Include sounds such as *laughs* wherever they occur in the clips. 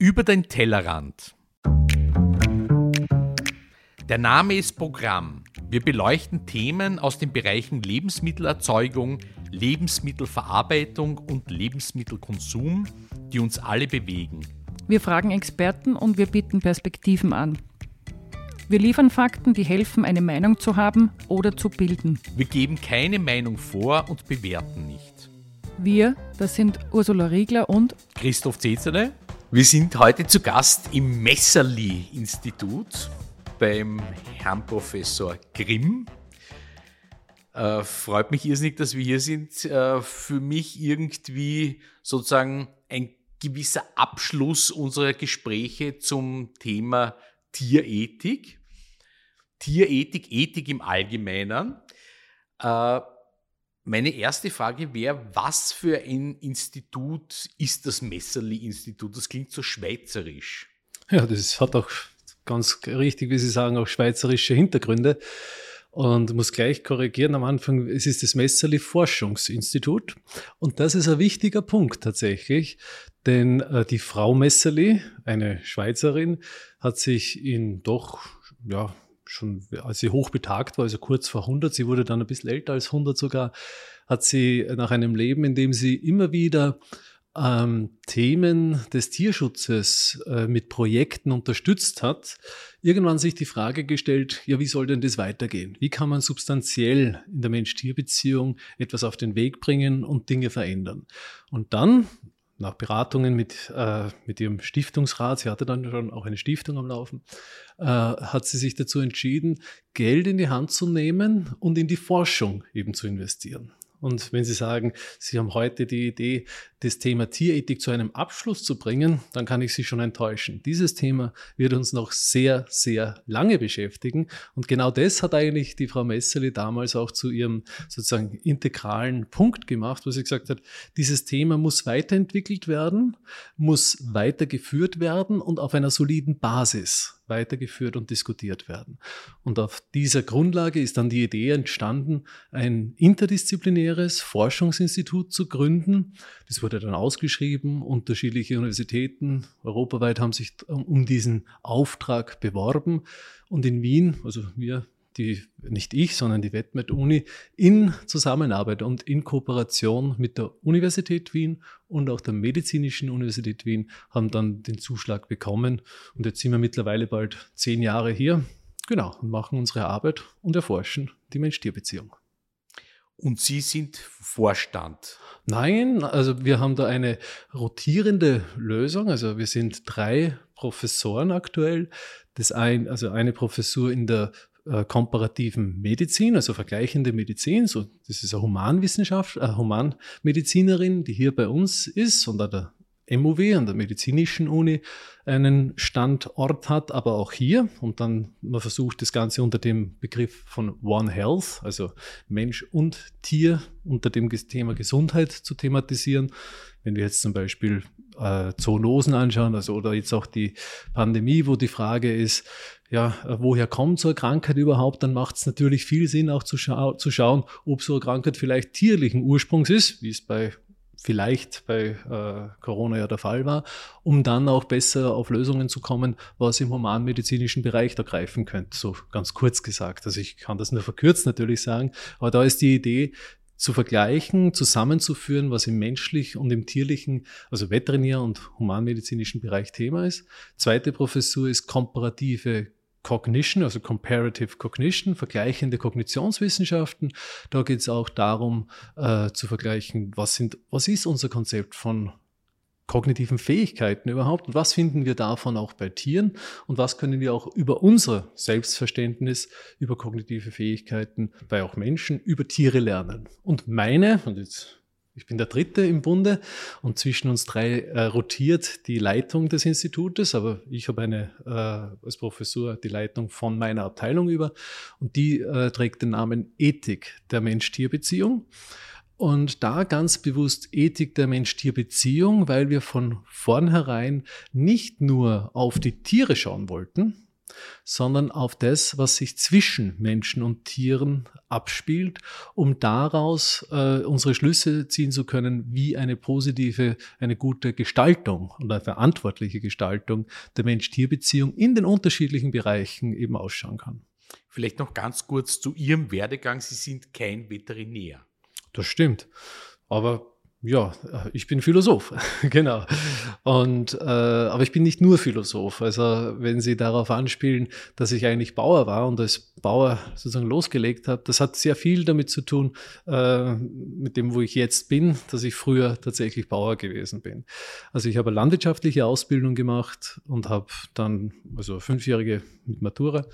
Über den Tellerrand. Der Name ist Programm. Wir beleuchten Themen aus den Bereichen Lebensmittelerzeugung, Lebensmittelverarbeitung und Lebensmittelkonsum, die uns alle bewegen. Wir fragen Experten und wir bieten Perspektiven an. Wir liefern Fakten, die helfen, eine Meinung zu haben oder zu bilden. Wir geben keine Meinung vor und bewerten nicht. Wir, das sind Ursula Riegler und Christoph Zezerle wir sind heute zu Gast im Messerli-Institut beim Herrn Professor Grimm. Äh, freut mich irrsinnig, dass wir hier sind. Äh, für mich irgendwie sozusagen ein gewisser Abschluss unserer Gespräche zum Thema Tierethik. Tierethik, Ethik im Allgemeinen. Äh, meine erste Frage wäre, was für ein Institut ist das Messerli-Institut? Das klingt so schweizerisch. Ja, das hat auch ganz richtig, wie Sie sagen, auch schweizerische Hintergründe. Und muss gleich korrigieren am Anfang, es ist das Messerli Forschungsinstitut. Und das ist ein wichtiger Punkt tatsächlich, denn äh, die Frau Messerli, eine Schweizerin, hat sich in doch, ja, schon, als sie hochbetagt war, also kurz vor 100, sie wurde dann ein bisschen älter als 100 sogar, hat sie nach einem Leben, in dem sie immer wieder ähm, Themen des Tierschutzes äh, mit Projekten unterstützt hat, irgendwann sich die Frage gestellt, ja, wie soll denn das weitergehen? Wie kann man substanziell in der Mensch-Tier-Beziehung etwas auf den Weg bringen und Dinge verändern? Und dann nach Beratungen mit, äh, mit ihrem Stiftungsrat, sie hatte dann schon auch eine Stiftung am Laufen, äh, hat sie sich dazu entschieden, Geld in die Hand zu nehmen und in die Forschung eben zu investieren. Und wenn Sie sagen, Sie haben heute die Idee, das Thema Tierethik zu einem Abschluss zu bringen, dann kann ich Sie schon enttäuschen. Dieses Thema wird uns noch sehr, sehr lange beschäftigen. Und genau das hat eigentlich die Frau Messerli damals auch zu ihrem sozusagen integralen Punkt gemacht, wo sie gesagt hat, dieses Thema muss weiterentwickelt werden, muss weitergeführt werden und auf einer soliden Basis weitergeführt und diskutiert werden. Und auf dieser Grundlage ist dann die Idee entstanden, ein interdisziplinäres Forschungsinstitut zu gründen. Das wurde dann ausgeschrieben. Unterschiedliche Universitäten europaweit haben sich um diesen Auftrag beworben. Und in Wien, also wir die, nicht ich, sondern die WetMed-Uni in Zusammenarbeit und in Kooperation mit der Universität Wien und auch der Medizinischen Universität Wien haben dann den Zuschlag bekommen. Und jetzt sind wir mittlerweile bald zehn Jahre hier. Genau, und machen unsere Arbeit und erforschen die Mensch-Tier-Beziehung. Und Sie sind Vorstand? Nein, also wir haben da eine rotierende Lösung. Also wir sind drei Professoren aktuell. Das ein, also eine Professur in der äh, komparativen Medizin, also vergleichende Medizin. So, das ist eine Humanwissenschaft, eine Humanmedizinerin, die hier bei uns ist und an der MUW, an der medizinischen Uni, einen Standort hat, aber auch hier. Und dann man versucht das Ganze unter dem Begriff von One Health, also Mensch und Tier, unter dem Thema Gesundheit zu thematisieren. Wenn wir jetzt zum Beispiel äh, Zoonosen anschauen, also oder jetzt auch die Pandemie, wo die Frage ist, ja, woher kommt so eine Krankheit überhaupt, dann macht es natürlich viel Sinn, auch zu, schau zu schauen, ob so eine Krankheit vielleicht tierlichen Ursprungs ist, wie es bei vielleicht bei äh, Corona ja der Fall war, um dann auch besser auf Lösungen zu kommen, was im humanmedizinischen Bereich da greifen könnte, so ganz kurz gesagt. Also ich kann das nur verkürzt natürlich sagen, aber da ist die Idee, zu vergleichen, zusammenzuführen, was im menschlichen und im tierlichen, also Veterinär- und humanmedizinischen Bereich Thema ist. Zweite Professur ist komparative Cognition, also Comparative Cognition, vergleichende Kognitionswissenschaften. Da geht es auch darum äh, zu vergleichen, was, sind, was ist unser Konzept von kognitiven Fähigkeiten überhaupt und was finden wir davon auch bei Tieren und was können wir auch über unser Selbstverständnis, über kognitive Fähigkeiten bei auch Menschen, über Tiere lernen. Und meine, und jetzt ich bin der Dritte im Bunde und zwischen uns drei äh, rotiert die Leitung des Institutes, aber ich habe eine äh, als Professor die Leitung von meiner Abteilung über und die äh, trägt den Namen Ethik der Mensch-Tier-Beziehung. Und da ganz bewusst Ethik der Mensch-Tier-Beziehung, weil wir von vornherein nicht nur auf die Tiere schauen wollten, sondern auf das, was sich zwischen Menschen und Tieren abspielt, um daraus äh, unsere Schlüsse ziehen zu können, wie eine positive, eine gute Gestaltung und eine verantwortliche Gestaltung der Mensch-Tier-Beziehung in den unterschiedlichen Bereichen eben ausschauen kann. Vielleicht noch ganz kurz zu Ihrem Werdegang. Sie sind kein Veterinär. Das stimmt. Aber ja, ich bin Philosoph, *laughs* genau. Und äh, aber ich bin nicht nur Philosoph. Also wenn Sie darauf anspielen, dass ich eigentlich Bauer war und als Bauer sozusagen losgelegt habe, das hat sehr viel damit zu tun äh, mit dem, wo ich jetzt bin, dass ich früher tatsächlich Bauer gewesen bin. Also ich habe landwirtschaftliche Ausbildung gemacht und habe dann also fünfjährige mit Matura,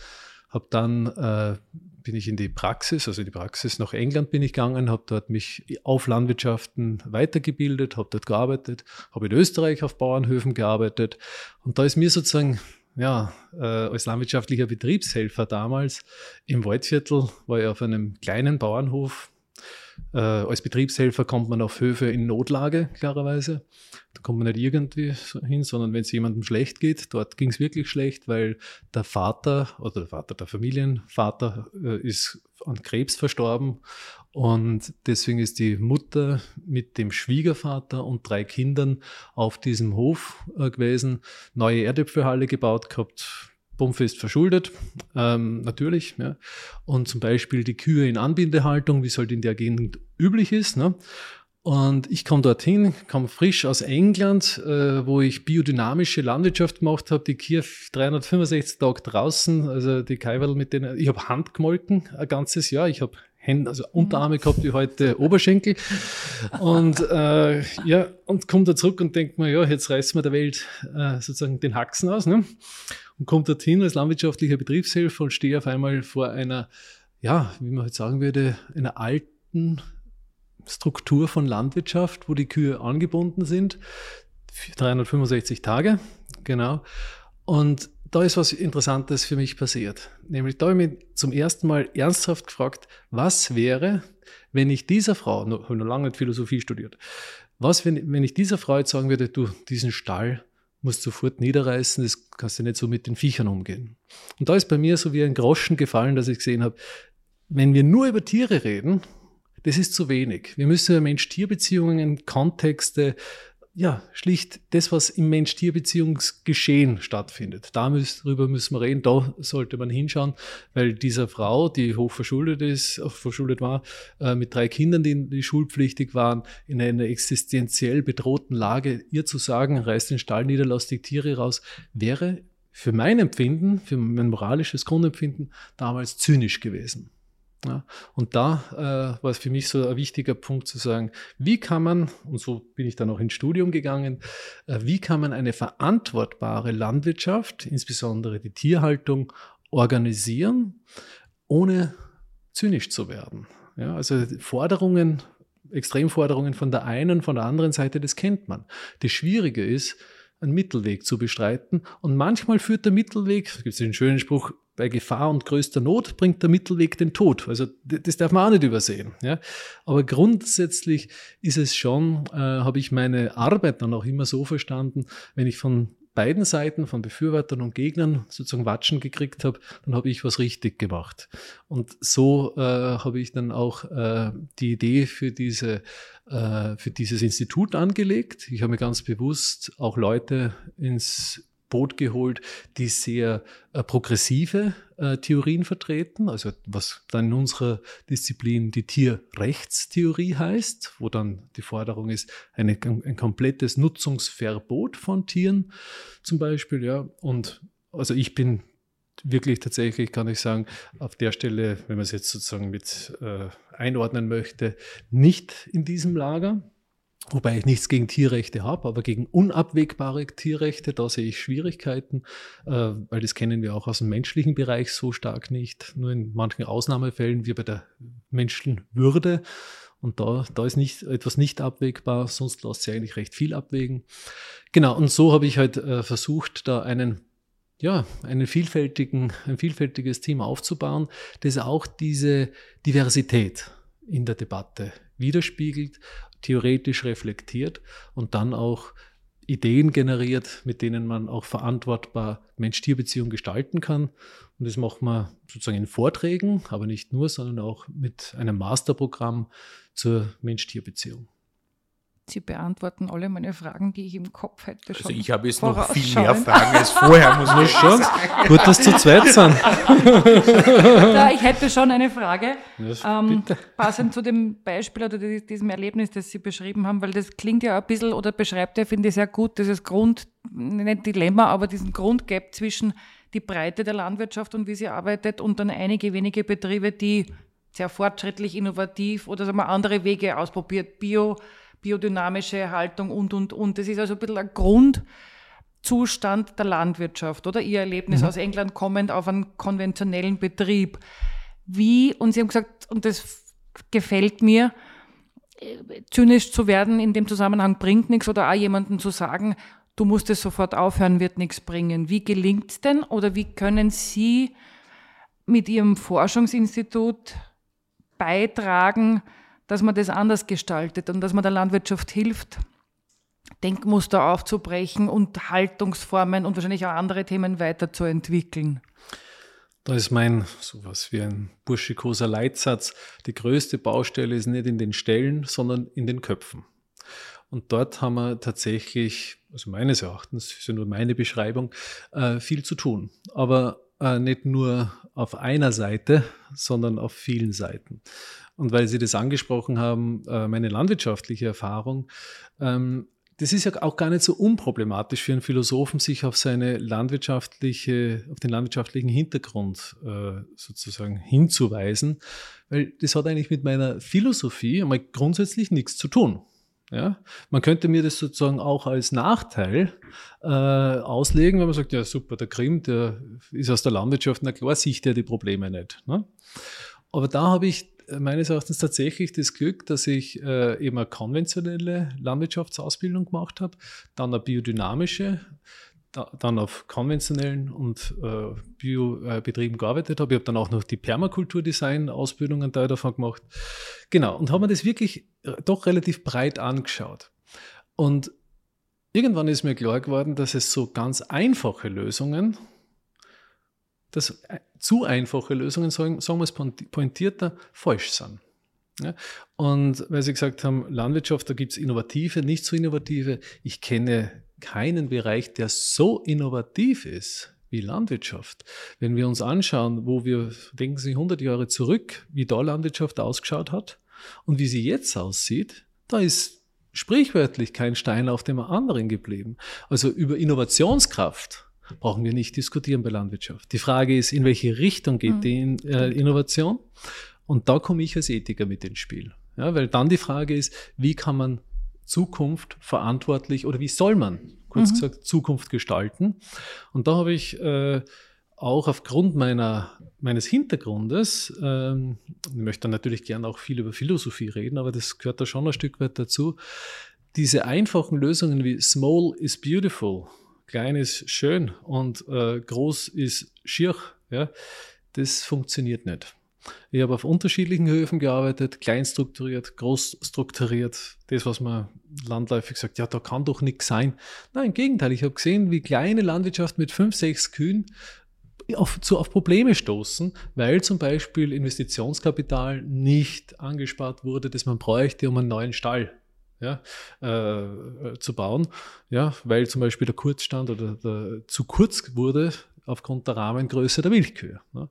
habe dann äh, bin ich in die Praxis, also in die Praxis nach England bin ich gegangen, habe dort mich auf Landwirtschaften weitergebildet, habe dort gearbeitet, habe in Österreich auf Bauernhöfen gearbeitet. Und da ist mir sozusagen ja, äh, als landwirtschaftlicher Betriebshelfer damals im Waldviertel war ich auf einem kleinen Bauernhof äh, als Betriebshelfer kommt man auf Höfe in Notlage, klarerweise. Da kommt man nicht irgendwie hin, sondern wenn es jemandem schlecht geht, dort ging es wirklich schlecht, weil der Vater oder der Vater, der Familienvater äh, ist an Krebs verstorben und deswegen ist die Mutter mit dem Schwiegervater und drei Kindern auf diesem Hof äh, gewesen, neue Erdäpfelhalle gebaut gehabt, Bumpfest verschuldet, ähm, natürlich. Ja. Und zum Beispiel die Kühe in Anbindehaltung, wie es halt in der Gegend üblich ist. Ne. Und ich komme dorthin, komme frisch aus England, äh, wo ich biodynamische Landwirtschaft gemacht habe, die Kühe 365 Tage draußen, also die Kaiwerl mit denen, ich habe Hand gemolken ein ganzes Jahr, ich habe Hände, also Unterarme gehabt wie heute Oberschenkel. Und äh, ja, und komme da zurück und denke mir, ja, jetzt reißen wir der Welt äh, sozusagen den Haxen aus. Ne? und komme dorthin als landwirtschaftlicher Betriebshelfer und stehe auf einmal vor einer, ja, wie man heute sagen würde, einer alten Struktur von Landwirtschaft, wo die Kühe angebunden sind. 365 Tage, genau. Und da ist was Interessantes für mich passiert. Nämlich da habe ich mich zum ersten Mal ernsthaft gefragt, was wäre, wenn ich dieser Frau, noch, noch lange nicht Philosophie studiert, was, wenn, wenn ich dieser Frau jetzt sagen würde, du, diesen Stall, musst sofort niederreißen, das kannst du nicht so mit den Viechern umgehen. Und da ist bei mir so wie ein Groschen gefallen, dass ich gesehen habe, wenn wir nur über Tiere reden, das ist zu wenig. Wir müssen Mensch-Tier-Beziehungen, Kontexte, ja, schlicht das, was im Mensch-Tier-Beziehungsgeschehen stattfindet. Darüber müssen wir reden, da sollte man hinschauen, weil dieser Frau, die hochverschuldet ist, verschuldet war, äh, mit drei Kindern, die, die schulpflichtig waren, in einer existenziell bedrohten Lage, ihr zu sagen, reißt den Stall nieder, lass die Tiere raus, wäre für mein Empfinden, für mein moralisches Grundempfinden damals zynisch gewesen. Ja, und da äh, war es für mich so ein wichtiger Punkt zu sagen, wie kann man, und so bin ich dann auch ins Studium gegangen, äh, wie kann man eine verantwortbare Landwirtschaft, insbesondere die Tierhaltung, organisieren, ohne zynisch zu werden. Ja, also Forderungen, Extremforderungen von der einen, von der anderen Seite, das kennt man. Das Schwierige ist, einen Mittelweg zu bestreiten. Und manchmal führt der Mittelweg, es gibt den schönen Spruch, bei Gefahr und größter Not bringt der Mittelweg den Tod. Also das darf man auch nicht übersehen. Ja? Aber grundsätzlich ist es schon, äh, habe ich meine Arbeit dann auch immer so verstanden, wenn ich von beiden Seiten, von Befürwortern und Gegnern sozusagen Watschen gekriegt habe, dann habe ich was richtig gemacht. Und so äh, habe ich dann auch äh, die Idee für diese äh, für dieses Institut angelegt. Ich habe mir ganz bewusst auch Leute ins Boot geholt, die sehr äh, progressive äh, Theorien vertreten, also was dann in unserer Disziplin die Tierrechtstheorie heißt, wo dann die Forderung ist, eine, ein komplettes Nutzungsverbot von Tieren zum Beispiel, ja. Und also ich bin wirklich tatsächlich, kann ich sagen, auf der Stelle, wenn man es jetzt sozusagen mit äh, einordnen möchte, nicht in diesem Lager. Wobei ich nichts gegen Tierrechte habe, aber gegen unabwegbare Tierrechte, da sehe ich Schwierigkeiten, äh, weil das kennen wir auch aus dem menschlichen Bereich so stark nicht. Nur in manchen Ausnahmefällen wie bei der Menschenwürde. Und da, da ist nicht, etwas nicht abwägbar, sonst lässt sich eigentlich recht viel abwägen. Genau, und so habe ich halt äh, versucht, da einen, ja, einen vielfältigen, ein vielfältiges Team aufzubauen, das auch diese Diversität in der Debatte widerspiegelt theoretisch reflektiert und dann auch Ideen generiert, mit denen man auch verantwortbar Mensch-Tier-Beziehungen gestalten kann. Und das macht man sozusagen in Vorträgen, aber nicht nur, sondern auch mit einem Masterprogramm zur Mensch-Tier-Beziehung. Sie beantworten alle meine Fragen, die ich im Kopf hätte. Also ich habe jetzt noch viel mehr Fragen als vorher, muss man schon sagen. *laughs* Gut, dass zu zweit sind. *laughs* ja, ich hätte schon eine Frage, ähm, passend zu dem Beispiel oder diesem Erlebnis, das Sie beschrieben haben, weil das klingt ja ein bisschen oder beschreibt ja, finde ich, sehr gut, dieses Grund, nicht Dilemma, aber diesen Grundgap zwischen die Breite der Landwirtschaft und wie sie arbeitet und dann einige wenige Betriebe, die sehr fortschrittlich, innovativ oder sagen wir, andere Wege ausprobiert, Bio, biodynamische Haltung und, und, und. Das ist also ein bisschen ein Grundzustand der Landwirtschaft, oder? Ihr Erlebnis mhm. aus England kommend auf einen konventionellen Betrieb. Wie, und Sie haben gesagt, und das gefällt mir, zynisch zu werden in dem Zusammenhang bringt nichts oder auch jemandem zu sagen, du musst es sofort aufhören, wird nichts bringen. Wie gelingt es denn oder wie können Sie mit Ihrem Forschungsinstitut beitragen, dass man das anders gestaltet und dass man der Landwirtschaft hilft, Denkmuster aufzubrechen und Haltungsformen und wahrscheinlich auch andere Themen weiterzuentwickeln. Da ist mein sowas wie ein burschikoser Leitsatz. Die größte Baustelle ist nicht in den Stellen, sondern in den Köpfen. Und dort haben wir tatsächlich, also meines Erachtens, das ist ja nur meine Beschreibung, äh, viel zu tun. Aber äh, nicht nur auf einer Seite, sondern auf vielen Seiten. Und weil Sie das angesprochen haben, äh, meine landwirtschaftliche Erfahrung, ähm, das ist ja auch gar nicht so unproblematisch für einen Philosophen, sich auf seine landwirtschaftliche, auf den landwirtschaftlichen Hintergrund äh, sozusagen hinzuweisen, weil das hat eigentlich mit meiner Philosophie einmal grundsätzlich nichts zu tun. Ja? Man könnte mir das sozusagen auch als Nachteil äh, auslegen, wenn man sagt, ja super, der Grimm, der ist aus der Landwirtschaft, na klar sieht er die Probleme nicht. Ne? Aber da habe ich meines Erachtens tatsächlich das Glück, dass ich äh, eben eine konventionelle Landwirtschaftsausbildung gemacht habe, dann eine biodynamische, da, dann auf konventionellen und äh, Biobetrieben äh, gearbeitet habe. Ich habe dann auch noch die Permakulturdesign-Ausbildung einen Teil davon gemacht. Genau, und habe mir das wirklich äh, doch relativ breit angeschaut. Und irgendwann ist mir klar geworden, dass es so ganz einfache Lösungen dass äh, zu einfache Lösungen, sagen, sagen wir es pointierter, falsch sind. Ja? Und weil Sie gesagt haben, Landwirtschaft, da gibt es innovative, nicht so innovative. Ich kenne keinen Bereich, der so innovativ ist wie Landwirtschaft. Wenn wir uns anschauen, wo wir, denken Sie 100 Jahre zurück, wie da Landwirtschaft ausgeschaut hat und wie sie jetzt aussieht, da ist sprichwörtlich kein Stein auf dem anderen geblieben. Also über Innovationskraft brauchen wir nicht diskutieren bei Landwirtschaft. Die Frage ist, in welche Richtung geht mhm. die in, äh, Innovation? Und da komme ich als Ethiker mit ins Spiel. Ja, weil dann die Frage ist, wie kann man Zukunft verantwortlich oder wie soll man, kurz mhm. gesagt, Zukunft gestalten? Und da habe ich äh, auch aufgrund meiner, meines Hintergrundes, ähm, ich möchte natürlich gerne auch viel über Philosophie reden, aber das gehört da schon ein Stück weit dazu, diese einfachen Lösungen wie Small is Beautiful klein ist schön und äh, groß ist schier. Ja? Das funktioniert nicht. Ich habe auf unterschiedlichen Höfen gearbeitet, klein strukturiert, groß strukturiert. Das, was man landläufig sagt, ja, da kann doch nichts sein. Nein, im Gegenteil, ich habe gesehen, wie kleine Landwirtschaft mit fünf, sechs Kühen auf, zu, auf Probleme stoßen, weil zum Beispiel Investitionskapital nicht angespart wurde, das man bräuchte, um einen neuen Stall ja, äh, zu bauen, ja, weil zum Beispiel der Kurzstand oder der, zu kurz wurde aufgrund der Rahmengröße der Milchkühe. Ne?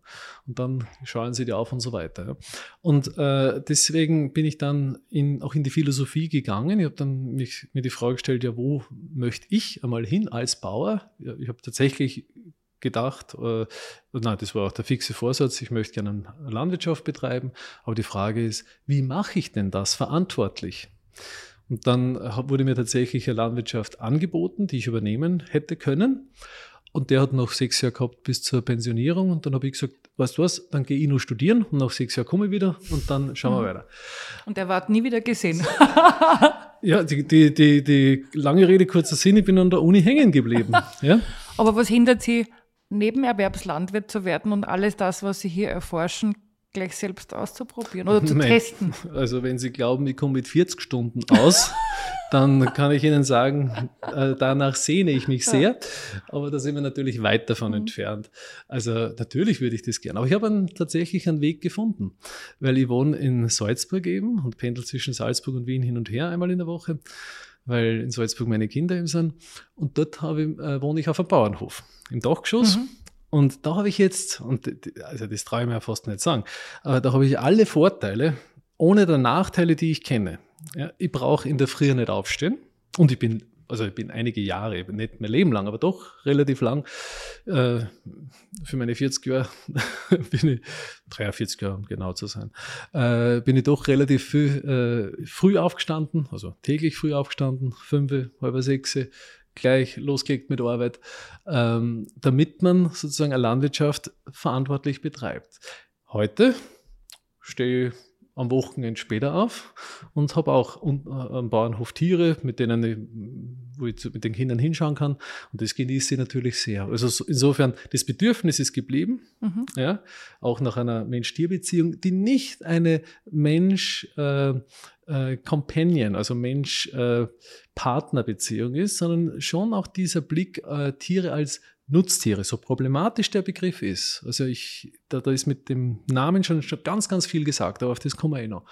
Und dann schauen sie die auf und so weiter. Ja? Und äh, deswegen bin ich dann in, auch in die Philosophie gegangen. Ich habe dann mich, mir die Frage gestellt, ja, wo möchte ich einmal hin als Bauer? Ich habe tatsächlich gedacht, äh, nein, das war auch der fixe Vorsatz, ich möchte gerne Landwirtschaft betreiben, aber die Frage ist, wie mache ich denn das verantwortlich? Und dann wurde mir tatsächlich eine Landwirtschaft angeboten, die ich übernehmen hätte können. Und der hat noch sechs Jahre gehabt bis zur Pensionierung. Und dann habe ich gesagt, weißt du was, dann gehe ich nur studieren und nach sechs Jahren komme ich wieder und dann schauen wir mhm. weiter. Und er war nie wieder gesehen. *laughs* ja, die, die, die, die lange Rede, kurzer Sinn, ich bin an der Uni hängen geblieben. *laughs* Ja? Aber was hindert Sie, Nebenerwerbslandwirt zu werden und alles das, was Sie hier erforschen, gleich selbst auszuprobieren oder *laughs* zu Nein. testen? Also wenn Sie glauben, ich komme mit 40 Stunden aus, *laughs* dann kann ich Ihnen sagen, äh, danach sehne ich mich sehr. Aber da sind wir natürlich weit davon mhm. entfernt. Also natürlich würde ich das gerne. Aber ich habe einen, tatsächlich einen Weg gefunden, weil ich wohne in Salzburg eben und pendel zwischen Salzburg und Wien hin und her einmal in der Woche weil in Salzburg meine Kinder eben sind. Und dort ich, äh, wohne ich auf einem Bauernhof im Dachgeschoss. Mhm. Und da habe ich jetzt, und also das traue ich mir ja fast nicht sagen, aber da habe ich alle Vorteile ohne der Nachteile, die ich kenne. Ja, ich brauche in der Früh nicht aufstehen und ich bin, also ich bin einige Jahre, nicht mein Leben lang, aber doch relativ lang. Äh, für meine 40 Jahre *laughs* bin ich, 43 Jahre um genau zu sein, äh, bin ich doch relativ viel, äh, früh aufgestanden, also täglich früh aufgestanden, fünf, halb sechs, gleich losgelegt mit Arbeit, ähm, damit man sozusagen eine Landwirtschaft verantwortlich betreibt. Heute stehe ich am Wochenende später auf und habe auch äh, am Bauernhof Tiere, mit denen ich, wo ich mit den Kindern hinschauen kann. Und das genieße ich natürlich sehr. Also insofern, das Bedürfnis ist geblieben, mhm. ja, auch nach einer Mensch-Tier-Beziehung, die nicht eine Mensch- äh, äh, Companion, also Mensch-Partner-Beziehung äh, ist, sondern schon auch dieser Blick äh, Tiere als Nutztiere, so problematisch der Begriff ist. Also ich, da, da ist mit dem Namen schon, schon ganz, ganz viel gesagt, aber auf das kommen wir eh noch.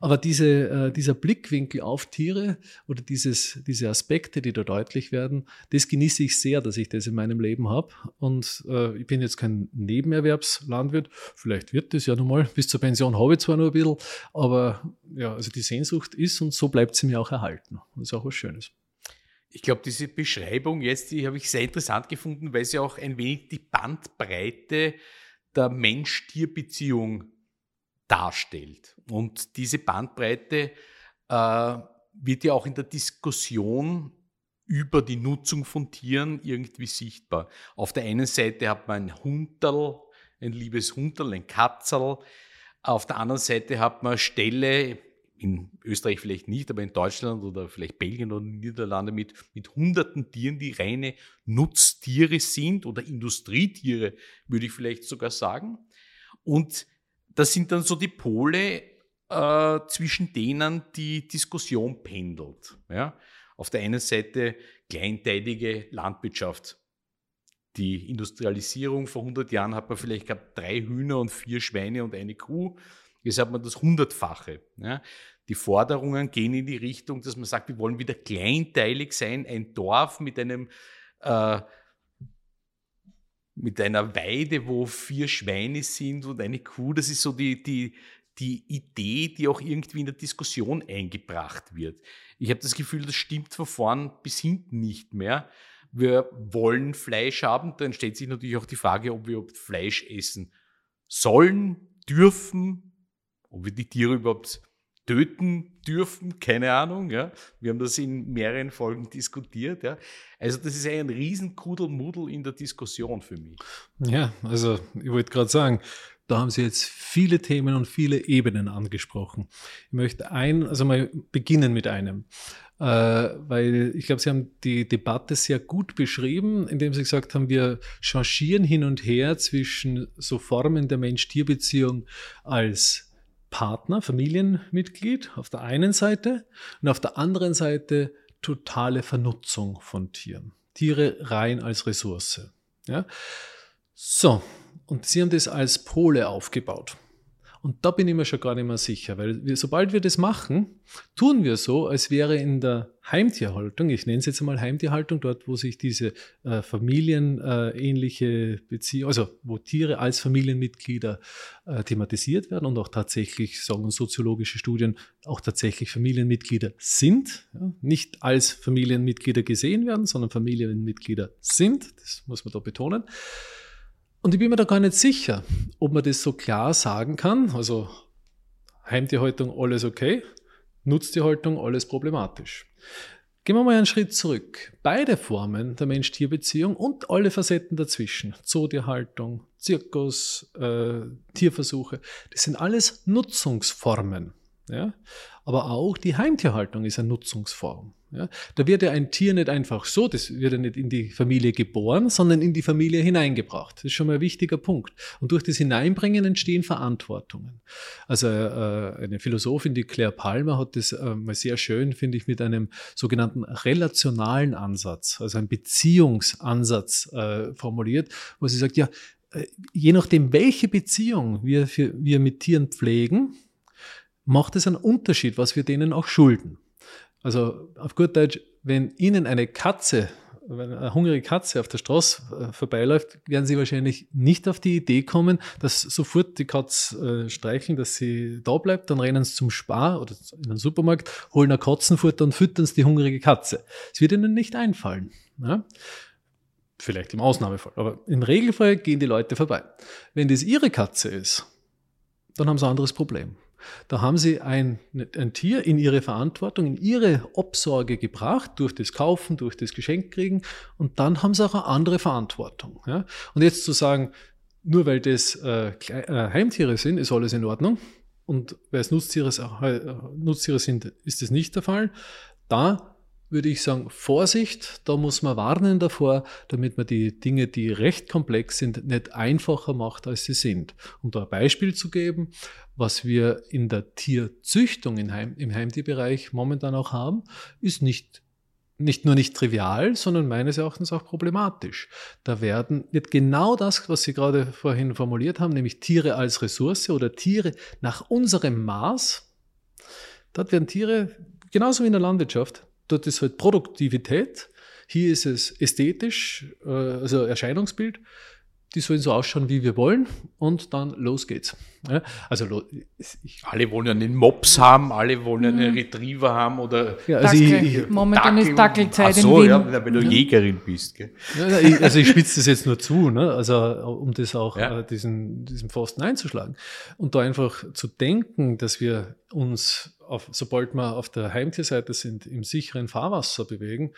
Aber diese, äh, dieser Blickwinkel auf Tiere oder dieses, diese Aspekte, die da deutlich werden, das genieße ich sehr, dass ich das in meinem Leben habe. Und äh, ich bin jetzt kein Nebenerwerbslandwirt. Vielleicht wird das ja nochmal. Bis zur Pension habe ich zwar nur ein bisschen, aber ja, also die Sehnsucht ist und so bleibt sie mir auch erhalten. Das ist auch was Schönes. Ich glaube, diese Beschreibung jetzt, die habe ich sehr interessant gefunden, weil sie auch ein wenig die Bandbreite der Mensch-Tier-Beziehung darstellt. Und diese Bandbreite äh, wird ja auch in der Diskussion über die Nutzung von Tieren irgendwie sichtbar. Auf der einen Seite hat man ein Hunterl, ein liebes Hunterl, ein Katzerl. Auf der anderen Seite hat man Ställe, in Österreich vielleicht nicht, aber in Deutschland oder vielleicht Belgien oder Niederlande mit, mit hunderten Tieren, die reine Nutztiere sind oder Industrietiere, würde ich vielleicht sogar sagen. Und das sind dann so die Pole, äh, zwischen denen die Diskussion pendelt. Ja? Auf der einen Seite kleinteilige Landwirtschaft. Die Industrialisierung vor 100 Jahren hat man vielleicht gehabt drei Hühner und vier Schweine und eine Kuh. Jetzt hat man das Hundertfache. Ja. Die Forderungen gehen in die Richtung, dass man sagt, wir wollen wieder kleinteilig sein, ein Dorf mit einem äh, mit einer Weide, wo vier Schweine sind und eine Kuh. Das ist so die, die, die Idee, die auch irgendwie in der Diskussion eingebracht wird. Ich habe das Gefühl, das stimmt von vorn bis hinten nicht mehr. Wir wollen Fleisch haben, dann stellt sich natürlich auch die Frage, ob wir Fleisch essen sollen, dürfen, ob wir die Tiere überhaupt töten dürfen, keine Ahnung. Ja. Wir haben das in mehreren Folgen diskutiert. Ja. Also das ist ein riesen Kudelmudel in der Diskussion für mich. Ja, also ich wollte gerade sagen, da haben Sie jetzt viele Themen und viele Ebenen angesprochen. Ich möchte ein, also mal beginnen mit einem, äh, weil ich glaube, Sie haben die Debatte sehr gut beschrieben, indem Sie gesagt haben, wir changieren hin und her zwischen so Formen der Mensch-Tier-Beziehung als Partner, Familienmitglied auf der einen Seite und auf der anderen Seite totale Vernutzung von Tieren. Tiere rein als Ressource. Ja? So, und sie haben das als Pole aufgebaut. Und da bin ich mir schon gar nicht mehr sicher, weil wir, sobald wir das machen, tun wir so, als wäre in der Heimtierhaltung, ich nenne es jetzt einmal Heimtierhaltung, dort, wo sich diese äh, familienähnliche äh, Beziehung, also wo Tiere als Familienmitglieder äh, thematisiert werden und auch tatsächlich, sagen soziologische Studien, auch tatsächlich Familienmitglieder sind, ja, nicht als Familienmitglieder gesehen werden, sondern Familienmitglieder sind, das muss man da betonen. Und ich bin mir da gar nicht sicher, ob man das so klar sagen kann. Also Heimtierhaltung, alles okay. Nutztierhaltung, alles problematisch. Gehen wir mal einen Schritt zurück. Beide Formen der Mensch-Tier-Beziehung und alle Facetten dazwischen, Zootierhaltung, Zirkus, äh, Tierversuche, das sind alles Nutzungsformen. Ja? Aber auch die Heimtierhaltung ist eine Nutzungsform. Ja? Da wird ja ein Tier nicht einfach so, das wird ja nicht in die Familie geboren, sondern in die Familie hineingebracht. Das ist schon mal ein wichtiger Punkt. Und durch das Hineinbringen entstehen Verantwortungen. Also äh, eine Philosophin, die Claire Palmer, hat das äh, mal sehr schön, finde ich, mit einem sogenannten relationalen Ansatz, also einem Beziehungsansatz äh, formuliert, wo sie sagt, ja, äh, je nachdem, welche Beziehung wir, für, wir mit Tieren pflegen, macht es einen Unterschied, was wir denen auch schulden. Also auf gut Deutsch, wenn Ihnen eine Katze, wenn eine hungrige Katze auf der Straße äh, vorbeiläuft, werden Sie wahrscheinlich nicht auf die Idee kommen, dass sofort die Katze äh, streicheln, dass sie da bleibt, dann rennen sie zum Spar oder in den Supermarkt, holen ein Katzenfutter und füttern sie die hungrige Katze. Es wird Ihnen nicht einfallen. Ja? Vielleicht im Ausnahmefall, aber im Regelfall gehen die Leute vorbei. Wenn das Ihre Katze ist, dann haben Sie ein anderes Problem. Da haben sie ein, ein Tier in ihre Verantwortung, in ihre Obsorge gebracht, durch das Kaufen, durch das Geschenk kriegen und dann haben sie auch eine andere Verantwortung. Ja? Und jetzt zu sagen, nur weil das äh, äh Heimtiere sind, ist alles in Ordnung und weil es Nutztiere, äh, Nutztiere sind, ist das nicht der Fall. Da würde ich sagen, Vorsicht, da muss man warnen davor, damit man die Dinge, die recht komplex sind, nicht einfacher macht, als sie sind. Um da ein Beispiel zu geben, was wir in der Tierzüchtung im, Heim, im Heimtierbereich momentan auch haben, ist nicht nicht nur nicht trivial, sondern meines Erachtens auch problematisch. Da werden, wird genau das, was Sie gerade vorhin formuliert haben, nämlich Tiere als Ressource oder Tiere nach unserem Maß, dort werden Tiere, genauso wie in der Landwirtschaft, dort ist halt Produktivität, hier ist es ästhetisch, äh, also Erscheinungsbild die sollen so ausschauen, wie wir wollen und dann los geht's. Ja, also ich, alle wollen einen Mops haben, alle wollen einen mhm. Retriever haben oder ja, also ich, ich, Momentan Dackel, ist Dackelzeit so, in Wien. Ja, wenn du Jägerin bist. Gell? Ja, also ich spitze das jetzt nur zu, ne? also um das auch ja. äh, diesen, diesen Pfosten einzuschlagen und da einfach zu denken, dass wir uns, auf, sobald wir auf der Heimtierseite sind, im sicheren Fahrwasser bewegen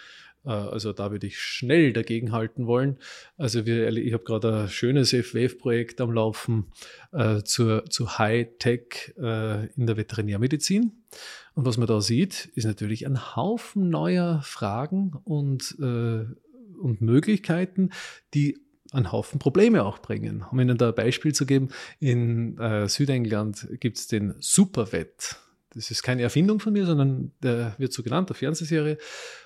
äh, also da würde ich schnell dagegen halten wollen. Also wir, ich habe gerade ein schönes FWF-Projekt am Laufen äh, zur, zu High-Tech äh, in der Veterinärmedizin. Und was man da sieht, ist natürlich ein Haufen neuer Fragen und, äh, und Möglichkeiten, die einen Haufen Probleme auch bringen. Um Ihnen da ein Beispiel zu geben, in äh, Südengland gibt es den Supervet das ist keine Erfindung von mir, sondern der wird so genannt, der Fernsehserie.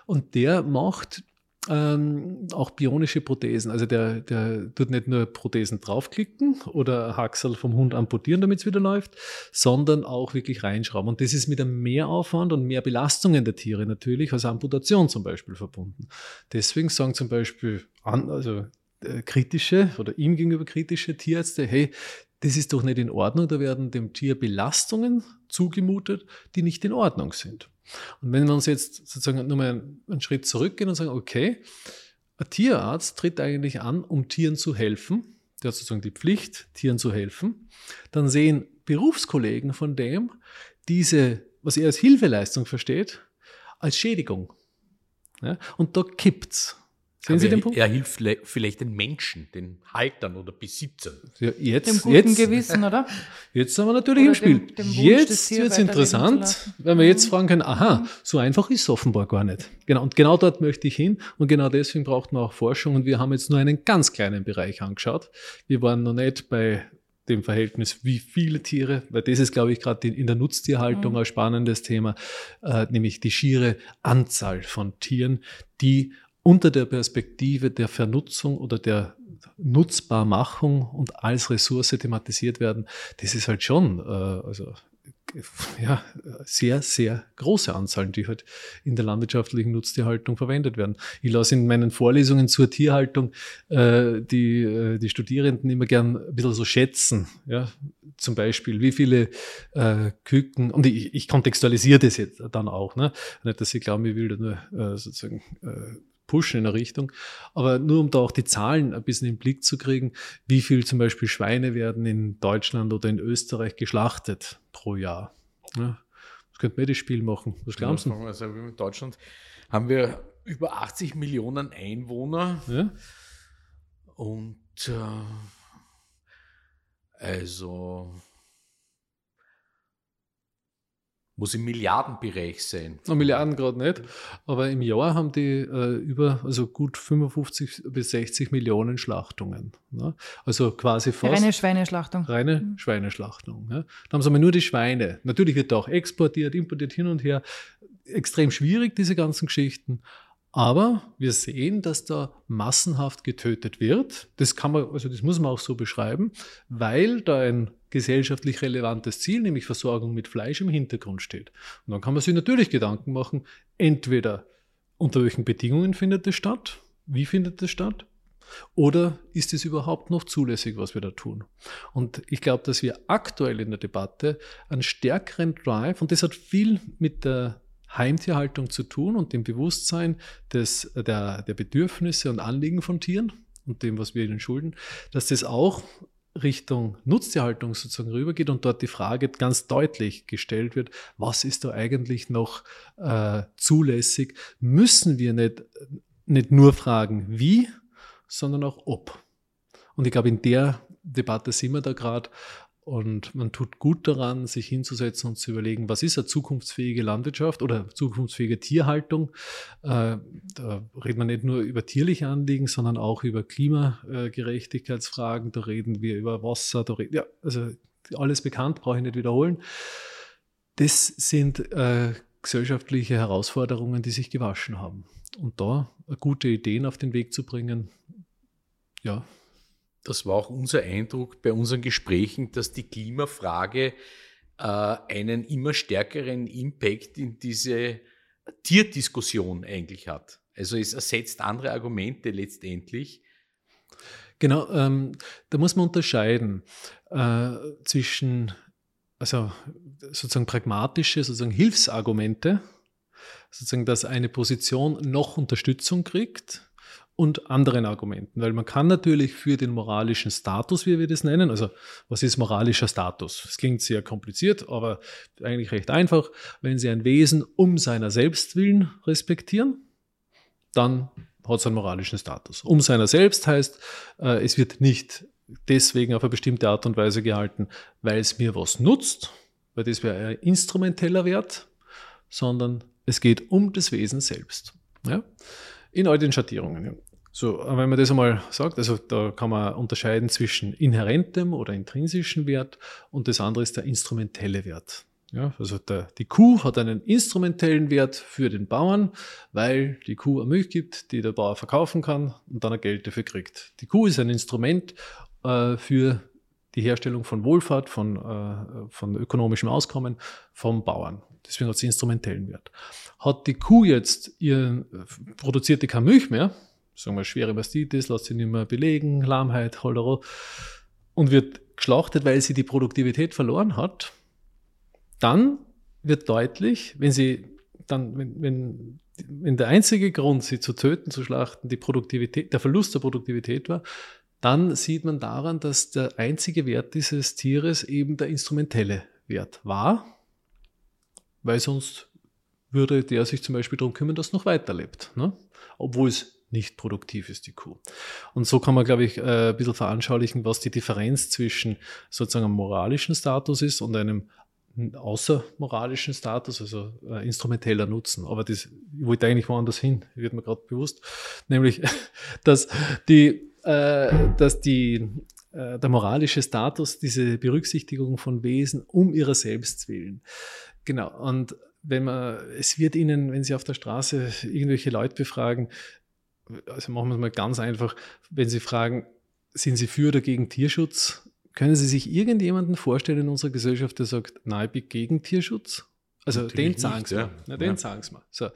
Und der macht ähm, auch bionische Prothesen. Also der, der tut nicht nur Prothesen draufklicken oder Haxel vom Hund amputieren, damit es wieder läuft, sondern auch wirklich reinschrauben. Und das ist mit einem Mehraufwand und mehr Belastungen der Tiere natürlich als Amputation zum Beispiel verbunden. Deswegen sagen zum Beispiel an, also äh, kritische oder ihm gegenüber kritische Tierärzte, hey, das ist doch nicht in Ordnung, da werden dem Tier Belastungen zugemutet, die nicht in Ordnung sind. Und wenn wir uns jetzt sozusagen nur mal einen Schritt zurückgehen und sagen, okay, ein Tierarzt tritt eigentlich an, um Tieren zu helfen, der hat sozusagen die Pflicht, Tieren zu helfen, dann sehen Berufskollegen von dem diese, was er als Hilfeleistung versteht, als Schädigung. Ja, und da kippt's. Sehen Sie den Punkt? Er hilft vielleicht den Menschen, den Haltern oder Besitzern. Ja, jetzt, dem guten jetzt, Gewissen, oder? *laughs* Jetzt sind wir natürlich oder im Spiel. Dem, dem jetzt wird es interessant, wenn wir jetzt mhm. fragen können, aha, so einfach ist es offenbar gar nicht. Genau, und genau dort möchte ich hin. Und genau deswegen braucht man auch Forschung. Und wir haben jetzt nur einen ganz kleinen Bereich angeschaut. Wir waren noch nicht bei dem Verhältnis, wie viele Tiere, weil das ist, glaube ich, gerade in der Nutztierhaltung mhm. ein spannendes Thema, äh, nämlich die schiere Anzahl von Tieren, die unter der Perspektive der Vernutzung oder der Nutzbarmachung und als Ressource thematisiert werden, das ist halt schon, äh, also ja, sehr, sehr große Anzahlen, die halt in der landwirtschaftlichen Nutztierhaltung verwendet werden. Ich lasse in meinen Vorlesungen zur Tierhaltung äh, die, äh, die Studierenden immer gern ein bisschen so schätzen. Ja? Zum Beispiel, wie viele äh, Küken, und ich, ich kontextualisiere das jetzt dann auch, ne? nicht, dass sie glauben, ich will da nur äh, sozusagen äh, pushen in eine Richtung. Aber nur um da auch die Zahlen ein bisschen im Blick zu kriegen, wie viel zum Beispiel Schweine werden in Deutschland oder in Österreich geschlachtet pro Jahr. Ja, das könnte man das Spiel machen. Was glauben Sie? Also in Deutschland haben wir über 80 Millionen Einwohner. Ja? Und äh, also muss im Milliardenbereich sein. No, Milliarden gerade nicht, aber im Jahr haben die äh, über, also gut 55 bis 60 Millionen Schlachtungen. Ne? Also quasi fast. Reine Schweineschlachtung. Reine mhm. Schweineschlachtung. Ja? Da haben sie aber nur die Schweine. Natürlich wird da auch exportiert, importiert hin und her. Extrem schwierig, diese ganzen Geschichten. Aber wir sehen, dass da massenhaft getötet wird. Das kann man, also das muss man auch so beschreiben, weil da ein gesellschaftlich relevantes Ziel, nämlich Versorgung mit Fleisch im Hintergrund steht. Und dann kann man sich natürlich Gedanken machen, entweder unter welchen Bedingungen findet das statt, wie findet das statt, oder ist es überhaupt noch zulässig, was wir da tun? Und ich glaube, dass wir aktuell in der Debatte einen stärkeren Drive, und das hat viel mit der Heimtierhaltung zu tun und dem Bewusstsein des, der, der Bedürfnisse und Anliegen von Tieren und dem, was wir ihnen schulden, dass das auch Richtung Nutztierhaltung sozusagen rübergeht und dort die Frage ganz deutlich gestellt wird, was ist da eigentlich noch äh, zulässig? Müssen wir nicht, nicht nur fragen, wie, sondern auch ob. Und ich glaube, in der Debatte sind wir da gerade und man tut gut daran, sich hinzusetzen und zu überlegen, was ist eine zukunftsfähige Landwirtschaft oder zukunftsfähige Tierhaltung. Äh, da redet man nicht nur über tierliche Anliegen, sondern auch über Klimagerechtigkeitsfragen. Da reden wir über Wasser. Da reden, ja, also alles bekannt, brauche ich nicht wiederholen. Das sind äh, gesellschaftliche Herausforderungen, die sich gewaschen haben. Und da gute Ideen auf den Weg zu bringen, ja, das war auch unser Eindruck bei unseren Gesprächen, dass die Klimafrage äh, einen immer stärkeren Impact in diese Tierdiskussion eigentlich hat. Also es ersetzt andere Argumente letztendlich. Genau, ähm, da muss man unterscheiden äh, zwischen also sozusagen pragmatische, sozusagen Hilfsargumente, sozusagen, dass eine Position noch Unterstützung kriegt und anderen Argumenten. Weil man kann natürlich für den moralischen Status, wie wir das nennen, also was ist moralischer Status? Das klingt sehr kompliziert, aber eigentlich recht einfach. Wenn Sie ein Wesen um seiner selbst willen respektieren, dann hat es einen moralischen Status. Um seiner selbst heißt, äh, es wird nicht deswegen auf eine bestimmte Art und Weise gehalten, weil es mir was nutzt, weil das wäre ein instrumenteller Wert, sondern es geht um das Wesen selbst. Ja? In all den Schattierungen. So, wenn man das einmal sagt, also da kann man unterscheiden zwischen inhärentem oder intrinsischen Wert und das andere ist der instrumentelle Wert. Ja, also der, die Kuh hat einen instrumentellen Wert für den Bauern, weil die Kuh eine Milch gibt, die der Bauer verkaufen kann und dann er Geld dafür kriegt. Die Kuh ist ein Instrument äh, für die Herstellung von Wohlfahrt, von, äh, von ökonomischem Auskommen vom Bauern. Deswegen hat sie instrumentellen Wert. Hat die Kuh jetzt ihr, produziert die keine Milch mehr, sagen wir schwere Mastitis, lässt sich nicht mehr belegen, Lahmheit, Cholera und wird geschlachtet, weil sie die Produktivität verloren hat, dann wird deutlich, wenn sie dann, wenn, wenn, wenn der einzige Grund, sie zu töten, zu schlachten, die Produktivität, der Verlust der Produktivität war, dann sieht man daran, dass der einzige Wert dieses Tieres eben der instrumentelle Wert war, weil sonst würde der sich zum Beispiel darum kümmern, dass es noch weiterlebt, ne? obwohl es nicht produktiv ist, die Kuh. Und so kann man, glaube ich, äh, ein bisschen veranschaulichen, was die Differenz zwischen sozusagen einem moralischen Status ist und einem außermoralischen Status, also äh, instrumenteller Nutzen. Aber das, ich wollte eigentlich woanders hin, wird mir gerade bewusst, nämlich, *laughs* dass die, äh, dass die, der moralische Status, diese Berücksichtigung von Wesen um ihrer selbst willen. Genau. Und wenn man, es wird ihnen, wenn sie auf der Straße irgendwelche Leute befragen, also machen wir es mal ganz einfach, wenn Sie fragen, sind Sie für oder gegen Tierschutz? Können Sie sich irgendjemanden vorstellen in unserer Gesellschaft, der sagt, nein, ich bin gegen Tierschutz? Also Natürlich den sagen sie ja. mal. den ja. sagen sie mal. So.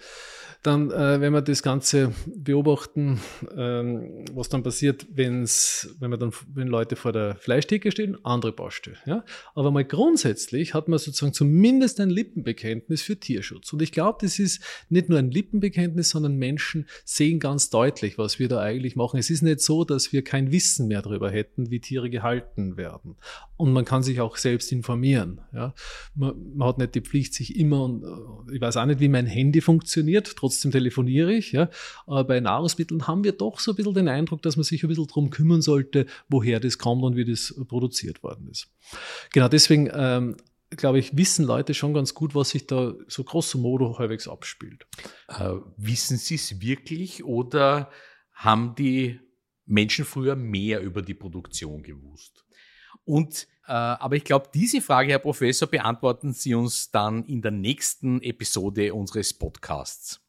Dann, äh, wenn wir das Ganze beobachten, ähm, was dann passiert, wenn's, wenn man dann, wenn Leute vor der Fleischtheke stehen, andere Baustelle. Ja? Aber mal grundsätzlich hat man sozusagen zumindest ein Lippenbekenntnis für Tierschutz. Und ich glaube, das ist nicht nur ein Lippenbekenntnis, sondern Menschen sehen ganz deutlich, was wir da eigentlich machen. Es ist nicht so, dass wir kein Wissen mehr darüber hätten, wie Tiere gehalten werden. Und man kann sich auch selbst informieren. Ja? Man, man hat nicht die Pflicht, sich immer, und äh, ich weiß auch nicht, wie mein Handy funktioniert, trotzdem telefoniere ich. Ja? Aber bei Nahrungsmitteln haben wir doch so ein bisschen den Eindruck, dass man sich ein bisschen darum kümmern sollte, woher das kommt und wie das produziert worden ist. Genau deswegen ähm, glaube ich, wissen Leute schon ganz gut, was sich da so grosso modo halbwegs abspielt. Äh, wissen Sie es wirklich oder haben die Menschen früher mehr über die Produktion gewusst? Und aber ich glaube, diese Frage, Herr Professor, beantworten Sie uns dann in der nächsten Episode unseres Podcasts.